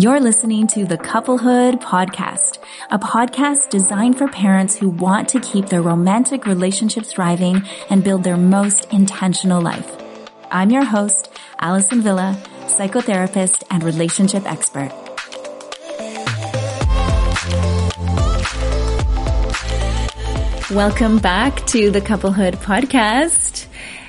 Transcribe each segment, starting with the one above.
You're listening to the Couplehood Podcast, a podcast designed for parents who want to keep their romantic relationships thriving and build their most intentional life. I'm your host, Allison Villa, psychotherapist and relationship expert. Welcome back to the Couplehood Podcast.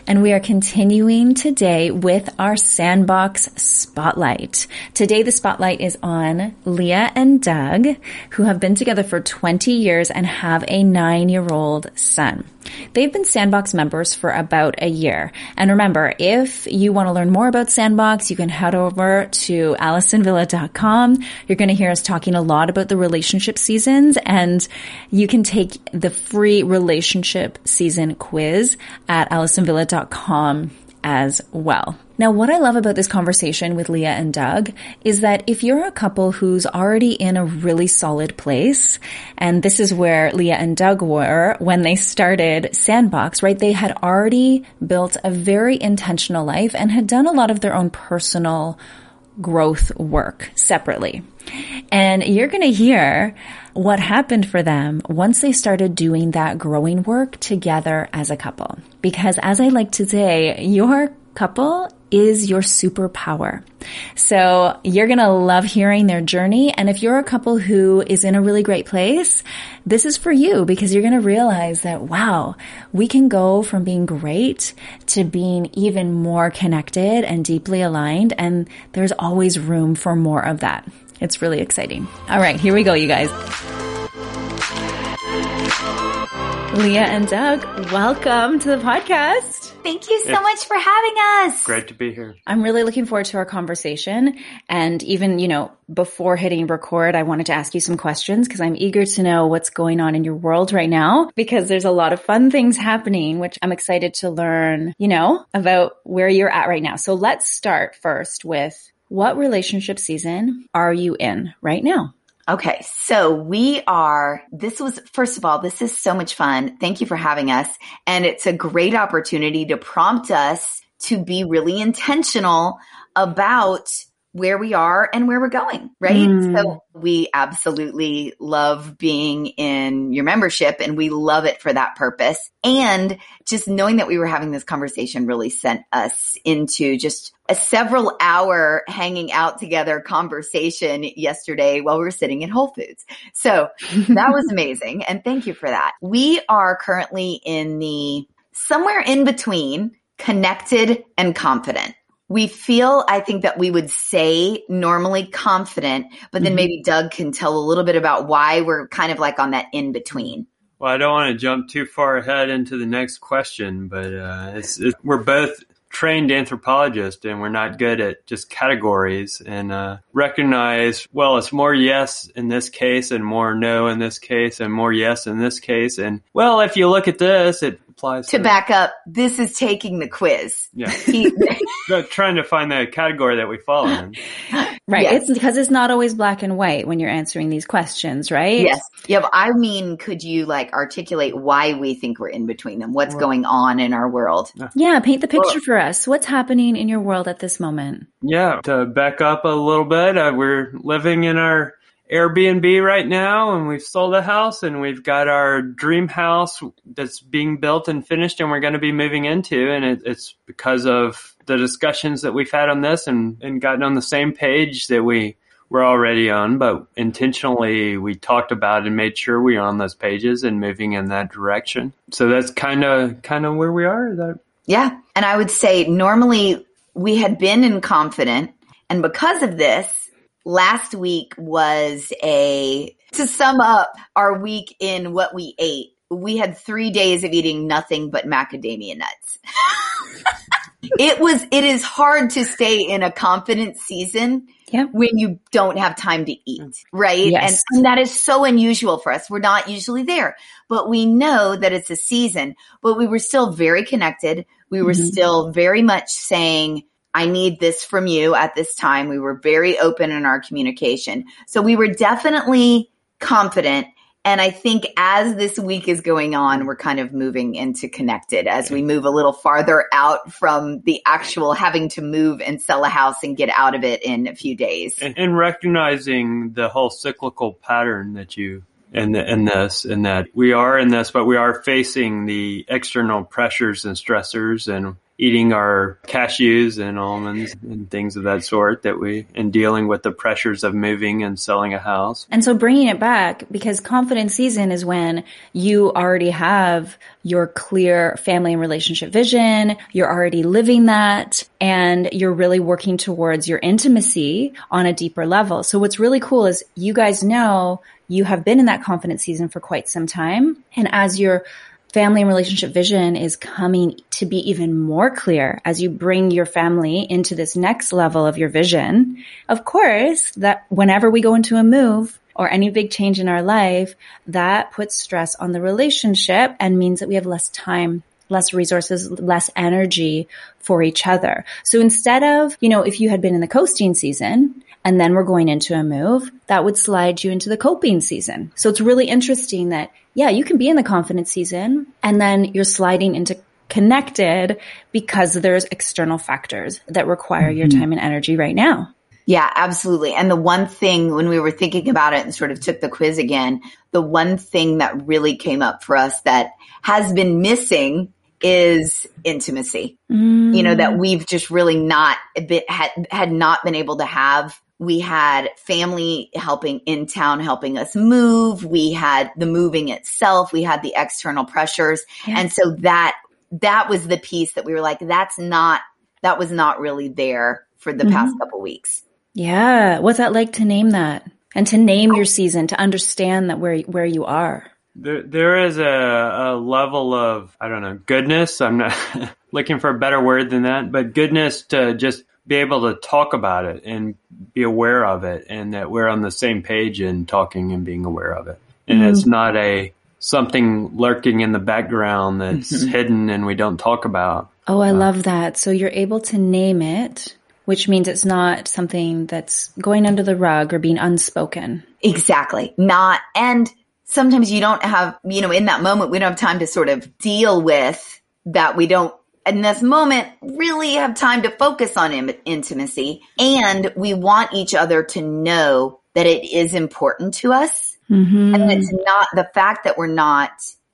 And we are continuing today with our sandbox spotlight. Today the spotlight is on Leah and Doug, who have been together for 20 years and have a nine year old son. They've been Sandbox members for about a year. And remember, if you want to learn more about Sandbox, you can head over to AllisonVilla.com. You're going to hear us talking a lot about the relationship seasons and you can take the free relationship season quiz at AllisonVilla.com as well. Now, what I love about this conversation with Leah and Doug is that if you're a couple who's already in a really solid place, and this is where Leah and Doug were when they started Sandbox, right? They had already built a very intentional life and had done a lot of their own personal growth work separately. And you're going to hear what happened for them once they started doing that growing work together as a couple. Because as I like to say, your couple is your superpower. So you're going to love hearing their journey. And if you're a couple who is in a really great place, this is for you because you're going to realize that, wow, we can go from being great to being even more connected and deeply aligned. And there's always room for more of that. It's really exciting. All right, here we go, you guys. Leah and Doug, welcome to the podcast. Thank you so yeah. much for having us. Great to be here. I'm really looking forward to our conversation. And even, you know, before hitting record, I wanted to ask you some questions because I'm eager to know what's going on in your world right now because there's a lot of fun things happening, which I'm excited to learn, you know, about where you're at right now. So let's start first with what relationship season are you in right now? Okay, so we are, this was, first of all, this is so much fun. Thank you for having us. And it's a great opportunity to prompt us to be really intentional about where we are and where we're going, right? Mm. So we absolutely love being in your membership and we love it for that purpose. And just knowing that we were having this conversation really sent us into just a several hour hanging out together conversation yesterday while we were sitting in Whole Foods. So that was amazing. And thank you for that. We are currently in the somewhere in between connected and confident we feel, I think that we would say normally confident, but then mm-hmm. maybe Doug can tell a little bit about why we're kind of like on that in between. Well, I don't want to jump too far ahead into the next question, but uh, it's, it, we're both trained anthropologists and we're not good at just categories and uh, recognize, well, it's more yes in this case and more no in this case and more yes in this case. And well, if you look at this, it applies to, to back up. This is taking the quiz. Yeah. trying to find the category that we fall in. Right. Yes. It's because it's not always black and white when you're answering these questions, right? Yes. Yeah. But I mean, could you like articulate why we think we're in between them? What's going on in our world? Yeah. Paint the picture well, for us. What's happening in your world at this moment? Yeah. To back up a little bit, uh, we're living in our Airbnb right now and we've sold a house and we've got our dream house that's being built and finished and we're going to be moving into. And it, it's because of the discussions that we've had on this and, and gotten on the same page that we were already on, but intentionally we talked about and made sure we are on those pages and moving in that direction. So that's kind of, kind of where we are. That- yeah. And I would say normally we had been in confident and because of this, last week was a, to sum up our week in what we ate, we had three days of eating nothing but macadamia nuts. it was, it is hard to stay in a confident season yeah. when you don't have time to eat, right? Yes. And, and, that is so unusual for us. We're not usually there, but we know that it's a season, but we were still very connected. We were mm-hmm. still very much saying, I need this from you at this time. We were very open in our communication. So we were definitely confident And I think as this week is going on, we're kind of moving into connected as we move a little farther out from the actual having to move and sell a house and get out of it in a few days. And, and recognizing the whole cyclical pattern that you and in this, and that we are in this, but we are facing the external pressures and stressors and eating our cashews and almonds and things of that sort that we, and dealing with the pressures of moving and selling a house. And so bringing it back because confidence season is when you already have your clear family and relationship vision. You're already living that and you're really working towards your intimacy on a deeper level. So what's really cool is you guys know you have been in that confidence season for quite some time. And as you're family and relationship vision is coming to be even more clear as you bring your family into this next level of your vision. Of course, that whenever we go into a move or any big change in our life, that puts stress on the relationship and means that we have less time less resources, less energy for each other. So instead of, you know, if you had been in the coasting season and then we're going into a move, that would slide you into the coping season. So it's really interesting that, yeah, you can be in the confidence season and then you're sliding into connected because there's external factors that require mm-hmm. your time and energy right now. Yeah, absolutely. And the one thing when we were thinking about it and sort of took the quiz again, the one thing that really came up for us that has been missing is intimacy. Mm. You know, that we've just really not been, had, had not been able to have we had family helping in town, helping us move. We had the moving itself. We had the external pressures. Yeah. And so that, that was the piece that we were like, that's not, that was not really there for the mm-hmm. past couple weeks. Yeah. What's that like to name that and to name your season, to understand that where, where you are? There, there is a, a level of, I don't know, goodness. I'm not looking for a better word than that, but goodness to just be able to talk about it and be aware of it and that we're on the same page in talking and being aware of it. And mm-hmm. it's not a something lurking in the background that's mm-hmm. hidden and we don't talk about. Oh, I uh, love that. So you're able to name it, which means it's not something that's going under the rug or being unspoken. Exactly. Not, and sometimes you don't have, you know, in that moment, we don't have time to sort of deal with that. We don't in this moment really have time to focus on Im- intimacy. And we want each other to know that it is important to us. Mm-hmm. and it's not the fact that we're not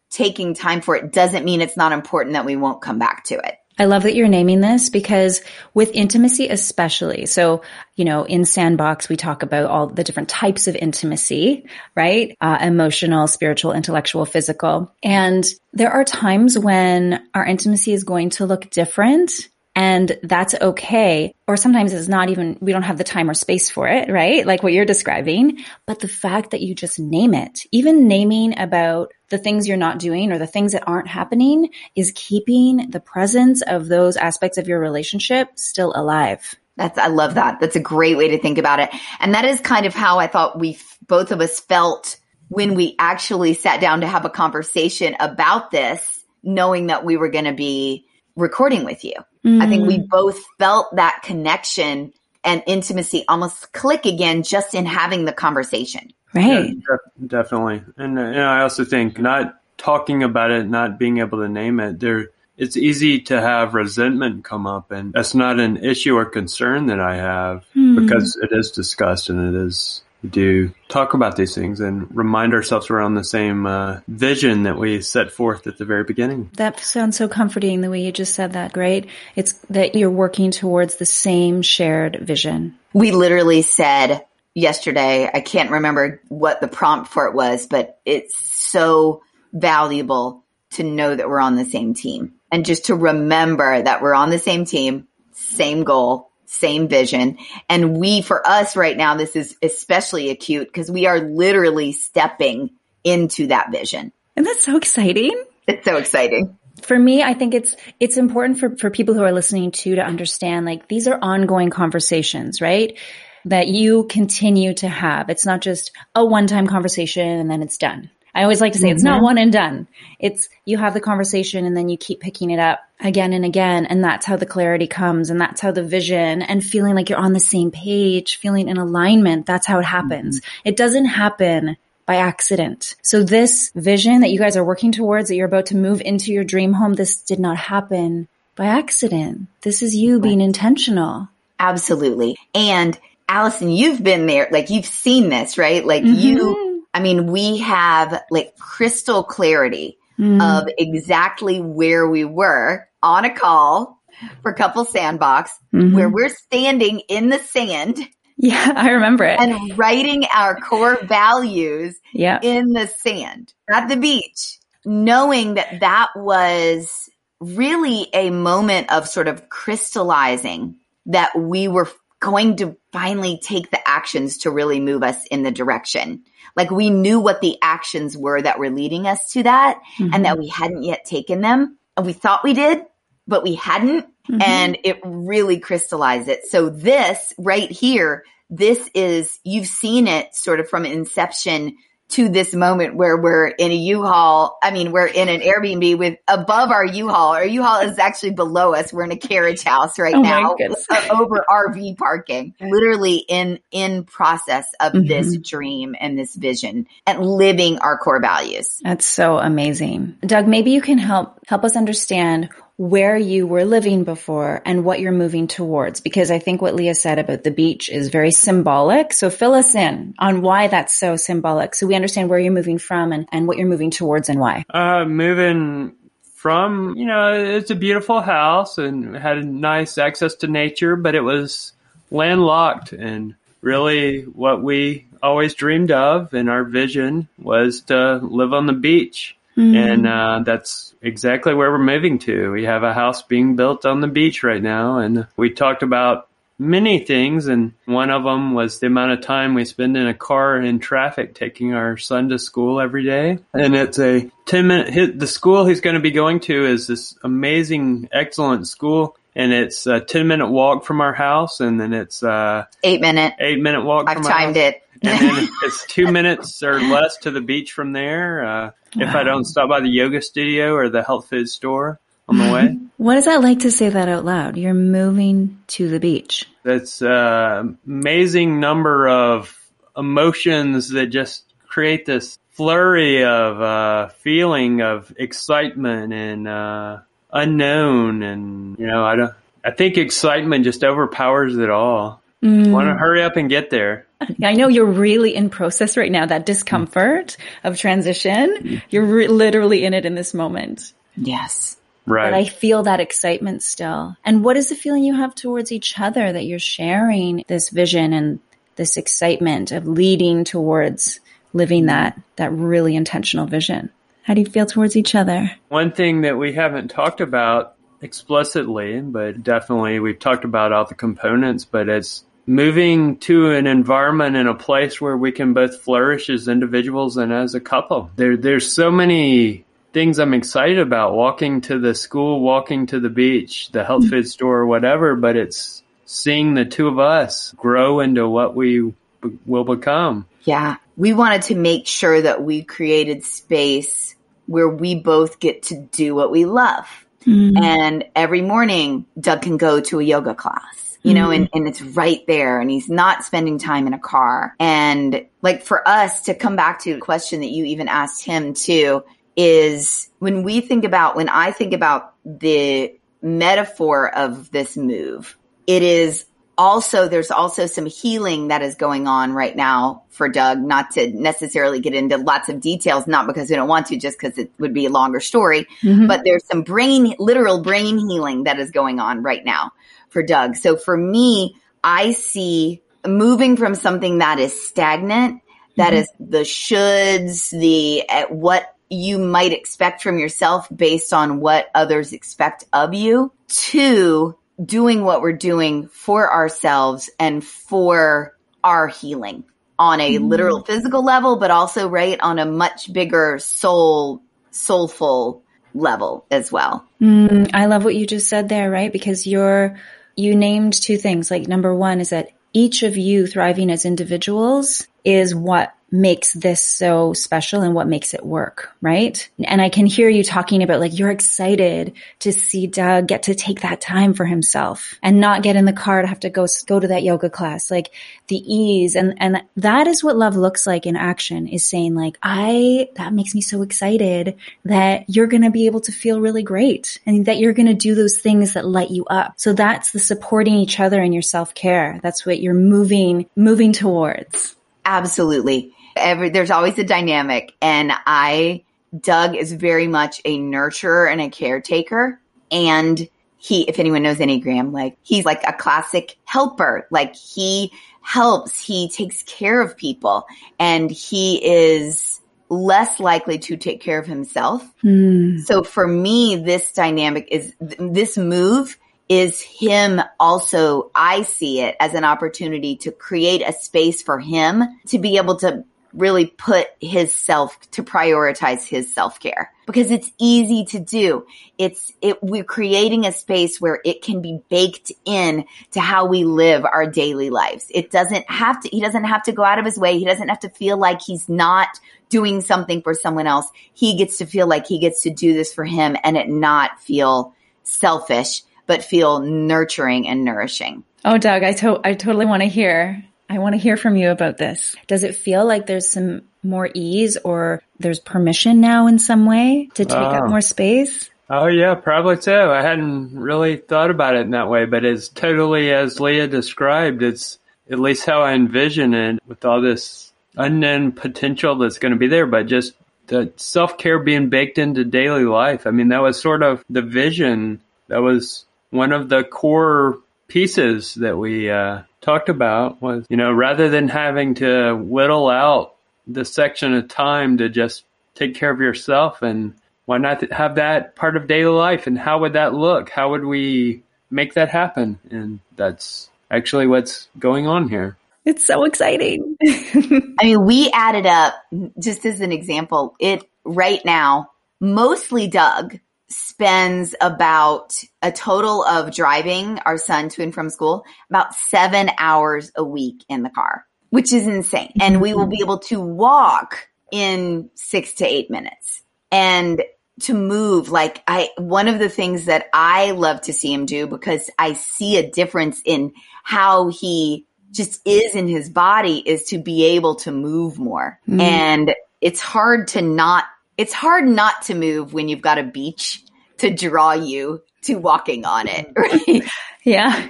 taking time for it doesn't mean it's not important that we won't come back to it I love that you're naming this because with intimacy, especially. So, you know, in Sandbox, we talk about all the different types of intimacy, right? Uh, emotional, spiritual, intellectual, physical. And there are times when our intimacy is going to look different and that's okay. Or sometimes it's not even, we don't have the time or space for it, right? Like what you're describing. But the fact that you just name it, even naming about the things you're not doing or the things that aren't happening is keeping the presence of those aspects of your relationship still alive. That's, I love that. That's a great way to think about it. And that is kind of how I thought we, both of us felt when we actually sat down to have a conversation about this, knowing that we were going to be recording with you. Mm. I think we mm. both felt that connection and intimacy almost click again just in having the conversation. Right. Yeah, definitely. And, uh, and I also think not talking about it, not being able to name it, there, it's easy to have resentment come up and that's not an issue or concern that I have mm. because it is discussed and it is do talk about these things and remind ourselves we're on the same uh, vision that we set forth at the very beginning. That sounds so comforting the way you just said that. Great. It's that you're working towards the same shared vision. We literally said yesterday, I can't remember what the prompt for it was, but it's so valuable to know that we're on the same team and just to remember that we're on the same team, same goal, same vision. And we, for us right now, this is especially acute because we are literally stepping into that vision. And that's so exciting. It's so exciting. For me, I think it's, it's important for, for people who are listening too to understand like these are ongoing conversations, right? That you continue to have. It's not just a one time conversation and then it's done. I always like to say mm-hmm. it's not mm-hmm. one and done. It's you have the conversation and then you keep picking it up again and again. And that's how the clarity comes. And that's how the vision and feeling like you're on the same page, feeling in alignment. That's how it happens. Mm-hmm. It doesn't happen by accident. So this vision that you guys are working towards, that you're about to move into your dream home, this did not happen by accident. This is you being intentional. Absolutely. And Allison, you've been there, like you've seen this, right? Like Mm-hmm. you, I mean, we have like crystal clarity Mm. of exactly where we were on a call for couple sandbox Mhm. where we're standing in the sand Yeah, I remember it. and writing our core values yeah. in the sand at the beach, knowing that that was really a moment of sort of crystallizing that we were going to finally take the actions to really move us in the direction. Like we knew what the actions were that were leading us to that and mm-hmm. that we hadn't yet taken them. And we thought we did, but we hadn't. Mm-hmm. And it really crystallized it. So this right here, this is, you've seen it sort of from inception to this moment where we're in a U-Haul. I mean, we're in an Airbnb with above our U-Haul. Our U-Haul is actually below us. We're in a carriage house right Oh now uh, over RV parking, literally in, in process of this dream and this vision and living our core values. That's so amazing. Doug, maybe you can help help us understand where you were living before and what you're moving towards because I think what Leah said about the beach is very symbolic. So fill us in on why that's so symbolic so we understand where you're moving from and, and what you're moving towards and why. Uh, moving from, you know, it's a beautiful house and had a nice access to nature, but it was landlocked and really what we always dreamed of and our vision was to live on the beach. And, uh, that's exactly where we're moving to. We have a house being built on the beach right now and we talked about many things and one of them was the amount of time we spend in a car in traffic taking our son to school every day and it's a 10 minute hit the school he's going to be going to is this amazing excellent school and it's a 10 minute walk from our house and then it's a Eight minute. 8 minute walk I've from our timed house. it. And then it's two minutes or less to the beach from there uh, if i don't stop by the yoga studio or the health food store on the way What is that like to say that out loud? You're moving to the beach. that's uh, amazing number of emotions that just create this flurry of uh, feeling of excitement and uh, unknown and you know I don't I think excitement just overpowers it all. Mm. Want to hurry up and get there. I know you're really in process right now, that discomfort of transition. You're re- literally in it in this moment. Yes. Right. But I feel that excitement still. And what is the feeling you have towards each other that you're sharing this vision and this excitement of leading towards living that, that really intentional vision? How do you feel towards each other? One thing that we haven't talked about explicitly, but definitely we've talked about all the components, but it's moving to an environment and a place where we can both flourish as individuals and as a couple. There, there's so many things I'm excited about walking to the school, walking to the beach, the health hmm. food store, whatever, but it's seeing the two of us grow into what we b- will become. Yeah. We wanted to make sure that we created space where we both get to do what we love. Hmm. And every morning, Doug can go to a yoga class, you know, and, mm-hmm. and it's right there and he's not spending time in a car. And like for us to come back to a question that you even asked him too is when we think about, when I think about the metaphor of this move, it is also, there's also some healing that is going on right now for Doug, not to necessarily get into lots of details, not because we don't want to, just because it would be a longer story, but there's some brain, literal brain healing that is going on right now for Doug. So for me, I see moving from something that is stagnant, that is the shoulds, the uh, what you might expect from yourself based on what others expect of you to doing what we're doing for ourselves and for our healing on a literal physical level, but also right on a much bigger soul, soulful level as well. Mm, I love what you just said there, right? Because you're, you named two things. Like number one is that each of you thriving as individuals is what makes this so special and what makes it work, right? And I can hear you talking about like you're excited to see Doug get to take that time for himself and not get in the car to have to go go to that yoga class. Like the ease and and that is what love looks like in action is saying like I that makes me so excited that you're going to be able to feel really great and that you're going to do those things that light you up. So that's the supporting each other in your self-care. That's what you're moving moving towards. Absolutely. Every, there's always a dynamic and I, Doug is very much a nurturer and a caretaker. And he, if anyone knows Enneagram, like he's like a classic helper. Like he helps, he takes care of people and he is less likely to take care of himself. Mm. So for me, this dynamic is this move is him also, I see it as an opportunity to create a space for him to be able to really put his self to prioritize his self-care because it's easy to do. It's it we're creating a space where it can be baked in to how we live our daily lives. It doesn't have to he doesn't have to go out of his way. He doesn't have to feel like he's not doing something for someone else. He gets to feel like he gets to do this for him and it not feel selfish but feel nurturing and nourishing. Oh, Doug, I, to- I totally want to hear. I want to hear from you about this. Does it feel like there's some more ease or there's permission now in some way to take up ah. more space? Oh yeah, probably so. I hadn't really thought about it in that way, but it's totally as Leah described. It's at least how I envision it with all this unknown potential that's going to be there, but just the self care being baked into daily life. I mean, that was sort of the vision that was one of the core pieces that we uh, talked about was, you know, rather than having to whittle out the section of time to just take care of yourself and why not have that part of daily life and how would that look? How would we make that happen? And that's actually what's going on here. It's so exciting. I mean, we added up just as an example, it right now, mostly Doug spends about a total of driving our son to and from school about seven hours a week in the car, which is insane. And we will be able to walk in six to eight minutes and to move. Like I, one of the things that I love to see him do because I see a difference in how he just is in his body is to be able to move more. Mm. And it's hard to not it's hard not to move when you've got a beach to draw you to walking on it, right? yeah.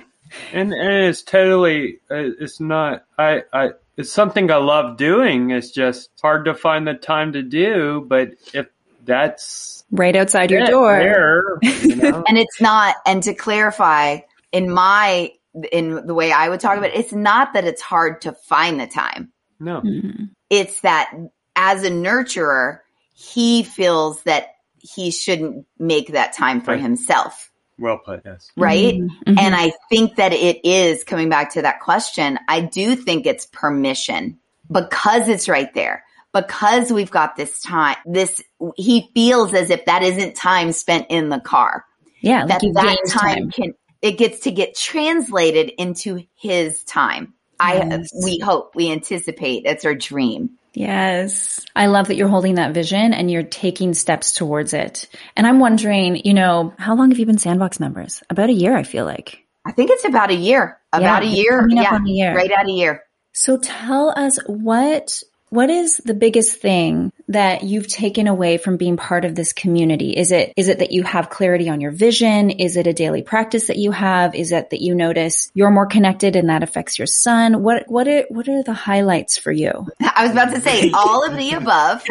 And, and it's totally, uh, it's not, I, I, it's something I love doing. It's just hard to find the time to do. But if that's right outside your door, there, you know? and it's not, and to clarify, in my, in the way I would talk about it, it's not that it's hard to find the time. No. Mm-hmm. It's that as a nurturer, he feels that he shouldn't make that time for right. himself. Well put, yes. Right? Mm-hmm. And I think that it is coming back to that question. I do think it's permission because it's right there. Because we've got this time, this, he feels as if that isn't time spent in the car. Yeah. That that time, time can, it gets to get translated into his time. Yes. I, we hope, we anticipate, it's our dream. Yes. I love that you're holding that vision and you're taking steps towards it. And I'm wondering, you know, how long have you been Sandbox members? About a year, I feel like. I think it's about a year. About yeah, a year. Yeah. A year. Right at a year. So tell us what what is the biggest thing that you've taken away from being part of this community? Is it, is it that you have clarity on your vision? Is it a daily practice that you have? Is it that you notice you're more connected and that affects your son? What, what are, what are the highlights for you? I was about to say all of the above.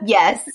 yes.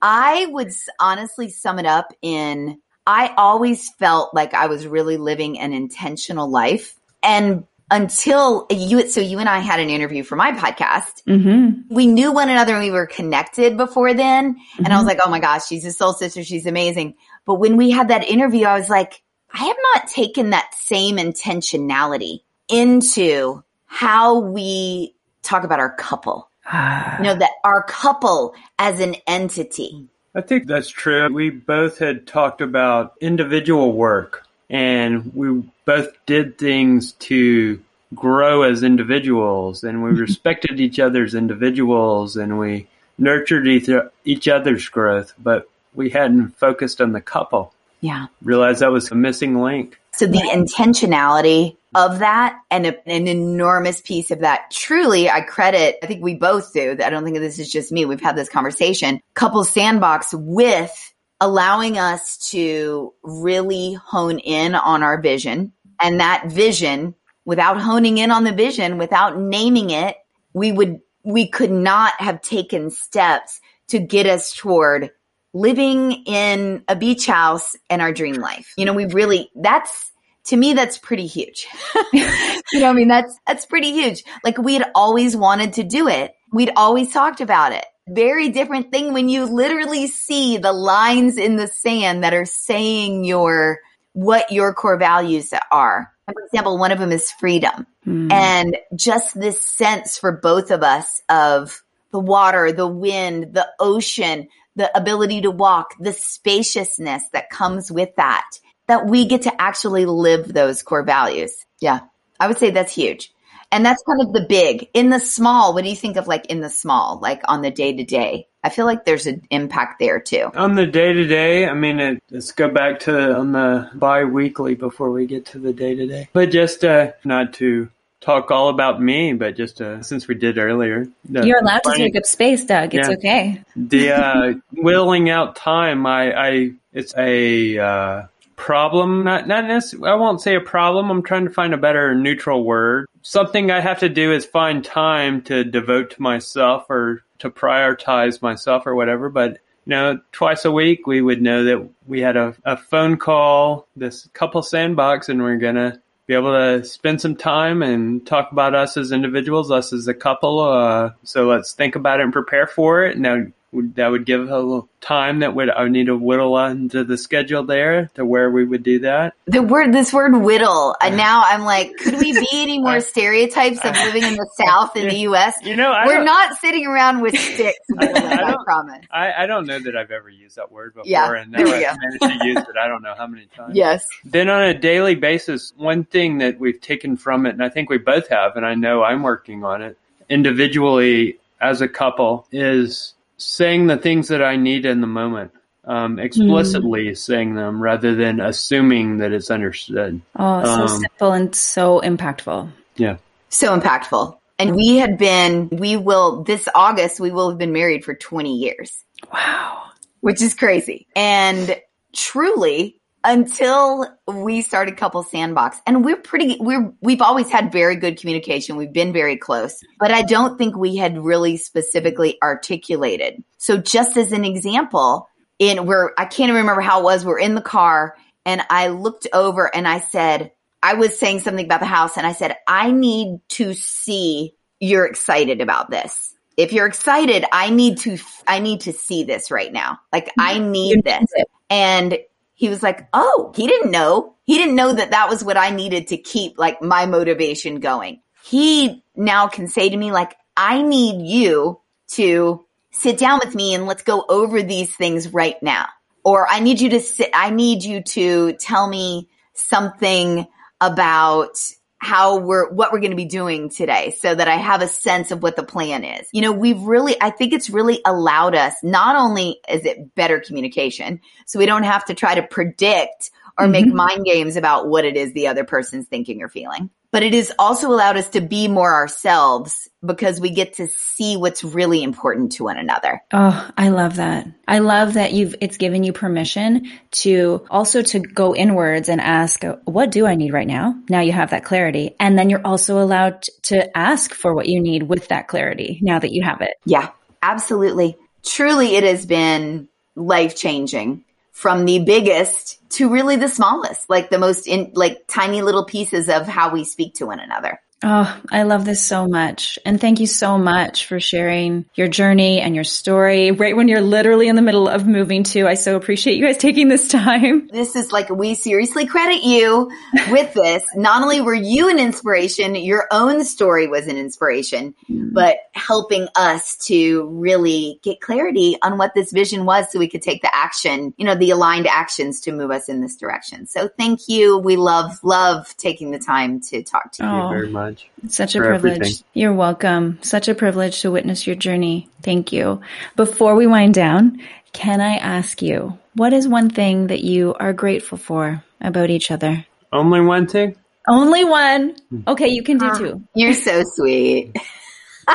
I would honestly sum it up in I always felt like I was really living an intentional life. And until you, so you and I had an interview for my podcast. Mm-hmm. We knew one another and we were connected before then. Mm-hmm. And I was mm-hmm. like, oh my gosh, she's a soul sister. She's amazing. But when we had that interview, I was like, I have not taken that same intentionality into how we talk about our couple. you know, that our couple as an entity. I think that's true. We both had talked about individual work and we both did things to grow as individuals and we respected each other's individuals and we nurtured each, each other's growth, but we hadn't focused on the couple. Yeah. Realized that was a missing link. So the intentionality of that and a, an enormous piece of that truly I credit, I think we both do. I don't think this is just me. We've had this conversation. Couple sandbox with allowing us to really hone in on our vision and that vision without honing in on the vision, without naming it, we would, we could not have taken steps to get us toward living in a beach house and our dream life. You know, we really, that's, to me, that's pretty huge. you know, I mean, that's, that's pretty huge. Like we had always wanted to do it. We'd always talked about it. Very different thing when you literally see the lines in the sand that are saying your, what your core values are. For example, one of them is freedom mm. and just this sense for both of us of the water, the wind, the ocean, the ability to walk, the spaciousness that comes with that, that we get to actually live those core values. Yeah. I would say that's huge. And that's kind of the big. In the small, what do you think of like in the small, like on the day to day? I feel like there's an impact there too. On the day to day, I mean, it, let's go back to on the bi weekly before we get to the day to day. But just uh, not to talk all about me, but just uh, since we did earlier, you're allowed to take up space, Doug. It's yeah. okay. the uh, willing out time, I, I it's a uh, problem. Not not necessarily. I won't say a problem. I'm trying to find a better neutral word. Something I have to do is find time to devote to myself or to prioritize myself or whatever. But you know, twice a week we would know that we had a, a phone call, this couple sandbox, and we're gonna be able to spend some time and talk about us as individuals, us as a couple. Uh, so let's think about it and prepare for it. Now, that would give a little time that would I would need to whittle onto the schedule there to where we would do that. The word, this word whittle, and now I'm like, could we be any more stereotypes of living in the South in the U.S.? You know, I we're not sitting around with sticks. By the way, I, I promise. I, I, don't know that I've ever used that word before, yeah, and now I've managed to use it. I don't know how many times. Yes. Then on a daily basis, one thing that we've taken from it, and I think we both have, and I know I'm working on it individually as a couple, is saying the things that I need in the moment. Um, explicitly mm. saying them rather than assuming that it's understood. Oh, so um, simple and so impactful. Yeah. So impactful. And we had been, we will, this August, we will have been married for 20 years. Wow. Which is crazy. And truly, until we started couple sandbox. And we're pretty we're we've always had very good communication. We've been very close but i don't think we had really specifically articulated. So just as an example in where i can't remember how it was we're in the car and i looked over and i said i was saying something about the house and i said i need to see you're excited about this. If you're excited i need to i need to see this right now. Like i need this. and he was like, Oh, he didn't know. He didn't know that that was what I needed to keep like my motivation going. He now can say to me, like, I need you to sit down with me and let's go over these things right now. Or I need you to sit, I need you to tell me something about how we're, what we're going to be doing today so that I have a sense of what the plan is. You know, we've really, I think it's really allowed us, not only is it better communication, so we don't have to try to predict or mm-hmm. make mind games about what it is the other person's thinking or feeling but it has also allowed us to be more ourselves because we get to see what's really important to one another. Oh, I love that. I love that you've, it's given you permission to also to go inwards and ask, what do I need right now? Now you have that clarity. And then you're also allowed to ask for what you need with that clarity now that you have it. Yeah, absolutely. Truly, it has been life changing from the biggest to really the smallest, like the most in like tiny little pieces of how we speak to one another. Oh, I love this so much. And thank you so much for sharing your journey and your story right when you're literally in the middle of moving to. I so appreciate you guys taking this time. This is like, we seriously credit you with this. Not only were you an inspiration, your own story was an inspiration, mm. but helping us to really get clarity on what this vision was so we could take the action, you know, the aligned actions to move us in this direction. So thank you. We love, love taking the time to talk to you. Thank you very much. Much. Such a privilege. Everything. You're welcome. Such a privilege to witness your journey. Thank you. Before we wind down, can I ask you, what is one thing that you are grateful for about each other? Only one thing? Only one. Okay, you can do uh, two. You're so sweet.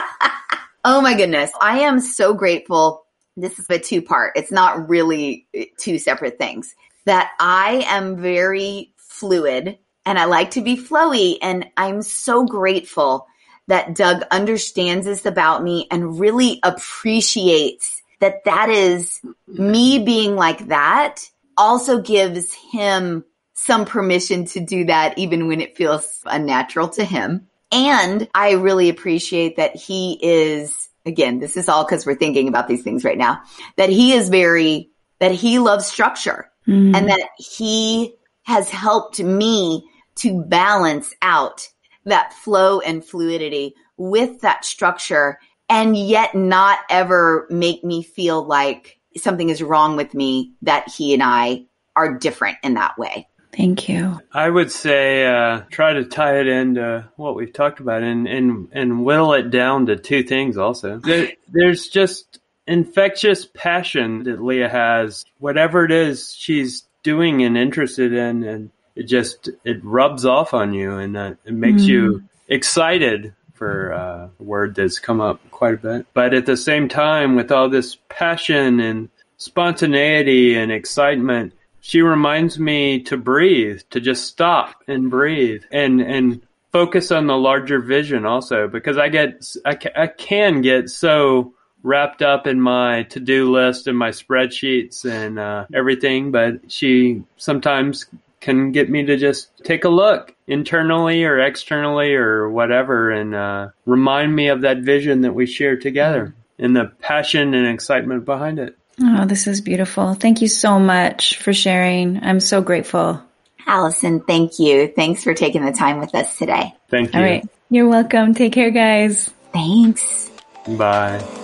oh my goodness. I am so grateful. This is a two part. It's not really two separate things that I am very fluid and I like to be flowy. And I'm so grateful that Doug understands this about me and really appreciates that that is me being like that also gives him some permission to do that even when it feels unnatural to him. And I really appreciate that he is, again, this is all because we're thinking about these things right now, that he is very, that he loves structure mm. and that he has helped me to balance out that flow and fluidity with that structure and yet not ever make me feel like something is wrong with me that he and I are different in that way. Thank you. I would say uh, try to tie it into what we've talked about and, and, and whittle it down to two things also. There, there's just infectious passion that Leah has, whatever it is she's doing and interested in, and it just it rubs off on you and uh, it makes mm. you excited for uh, a word that's come up quite a bit. But at the same time, with all this passion and spontaneity and excitement, she reminds me to breathe, to just stop and breathe and, and focus on the larger vision also because I get, I, I can get so wrapped up in my to-do list and my spreadsheets and uh, everything, but she sometimes can get me to just take a look internally or externally or whatever and uh, remind me of that vision that we share together and the passion and excitement behind it. Oh, this is beautiful. Thank you so much for sharing. I'm so grateful. Allison, thank you. Thanks for taking the time with us today. Thank you. All right. You're welcome. Take care, guys. Thanks. Bye.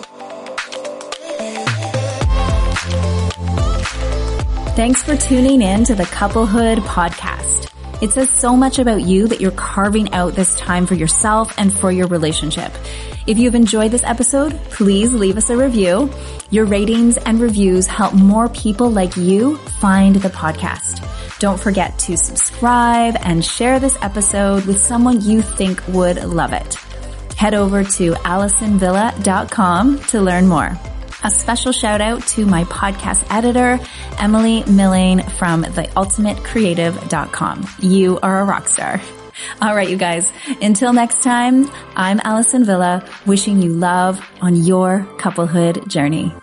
Thanks for tuning in to the Couplehood podcast. It says so much about you that you're carving out this time for yourself and for your relationship. If you've enjoyed this episode, please leave us a review. Your ratings and reviews help more people like you find the podcast. Don't forget to subscribe and share this episode with someone you think would love it. Head over to AllisonVilla.com to learn more. A special shout out to my podcast editor, Emily Millane from theultimatecreative.com. You are a rock star. All right, you guys. Until next time, I'm Allison Villa wishing you love on your couplehood journey.